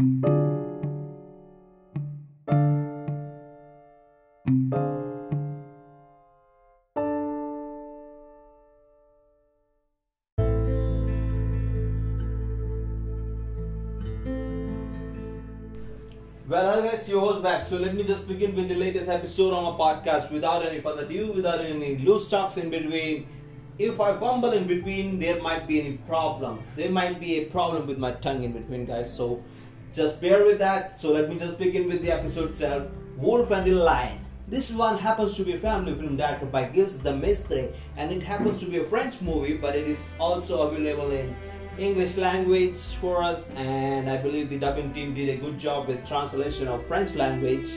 Well, hello guys, your host back. So let me just begin with the latest episode on my podcast without any further ado, without any loose talks in between. If I fumble in between, there might be any problem. There might be a problem with my tongue in between, guys. So just bear with that. So let me just begin with the episode itself. Wolf and the Lion. This one happens to be a family film directed by Gilles de Maistre, and it happens to be a French movie, but it is also available in English language for us, and I believe the dubbing team did a good job with translation of French language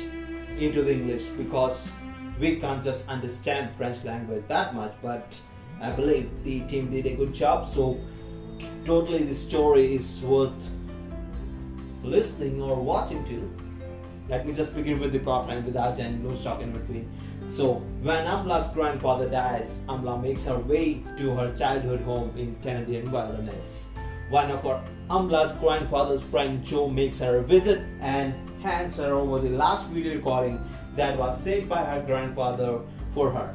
into the English because we can't just understand French language that much, but I believe the team did a good job. So totally the story is worth listening or watching to. Let me just begin with the line without any loose talk in between. So, when Amla's grandfather dies, Amla makes her way to her childhood home in Canadian wilderness. One of her Amla's grandfather's friend Joe makes her a visit and hands her over the last video recording that was saved by her grandfather for her.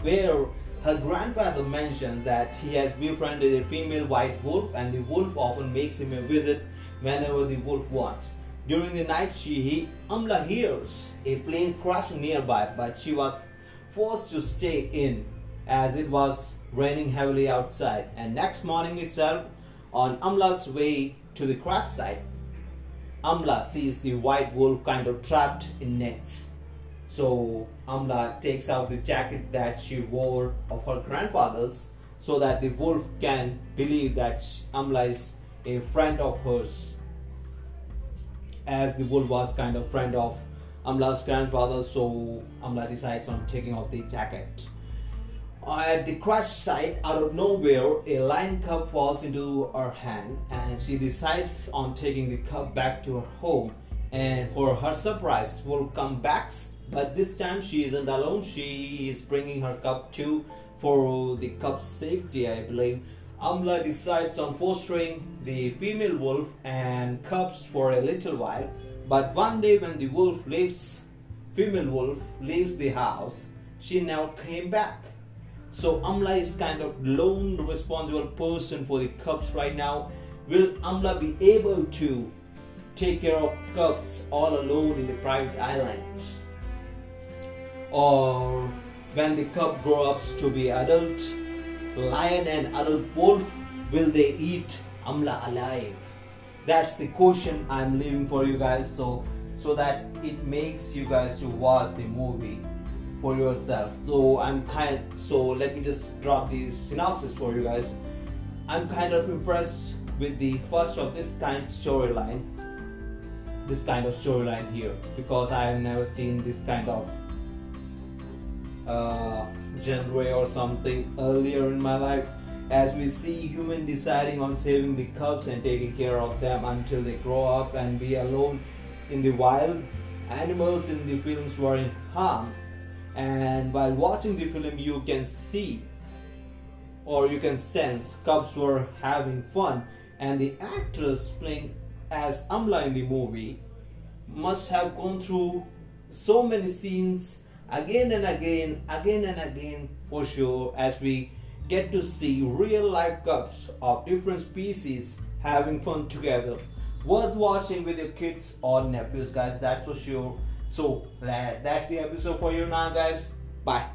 Where her grandfather mentioned that he has befriended a female white wolf and the wolf often makes him a visit whenever the wolf wants. During the night, she Amla hears a plane crash nearby, but she was forced to stay in as it was raining heavily outside. And next morning itself, on Amla's way to the crash site, Amla sees the white wolf kind of trapped in nets. So Amla takes out the jacket that she wore of her grandfather's so that the wolf can believe that Amla is a friend of hers as the wolf was kind of friend of Amla's grandfather, so Amla decides on taking off the jacket. At the crash site, out of nowhere, a lion cub falls into her hand, and she decides on taking the cub back to her home. And for her surprise, Wolf comes back, but this time she isn't alone. She is bringing her cub too for the cub's safety, I believe. Amla decides on fostering the female wolf and cubs for a little while. But one day when the wolf leaves, female wolf leaves the house, she never came back. So Amla is kind of lone responsible person for the cubs right now. Will Amla be able to take care of cubs all alone in the private island? Or when the cub grows up to be adult, lion and adult wolf will they eat amla alive? That's the question i'm leaving for you guys. So so that it makes you guys to watch the movie for yourself. So i'm kind so let me just drop the synopsis for you guys. I'm kind of impressed with the first of this kind storyline this kind of storyline here because i have never seen this kind of uh, genre or something earlier in my life. As we see human deciding on saving the cubs and taking care of them until they grow up and be alone in the wild. Animals in the films were in harm. And while watching the film you can see or you can sense cubs were having fun. And the actress playing as Amla in the movie must have gone through so many scenes again and again, again and again for sure as we get to see real life cubs of different species having fun together. Worth watching with your kids or nephews, guys, that's for sure. So, that's the episode for you now, guys. Bye.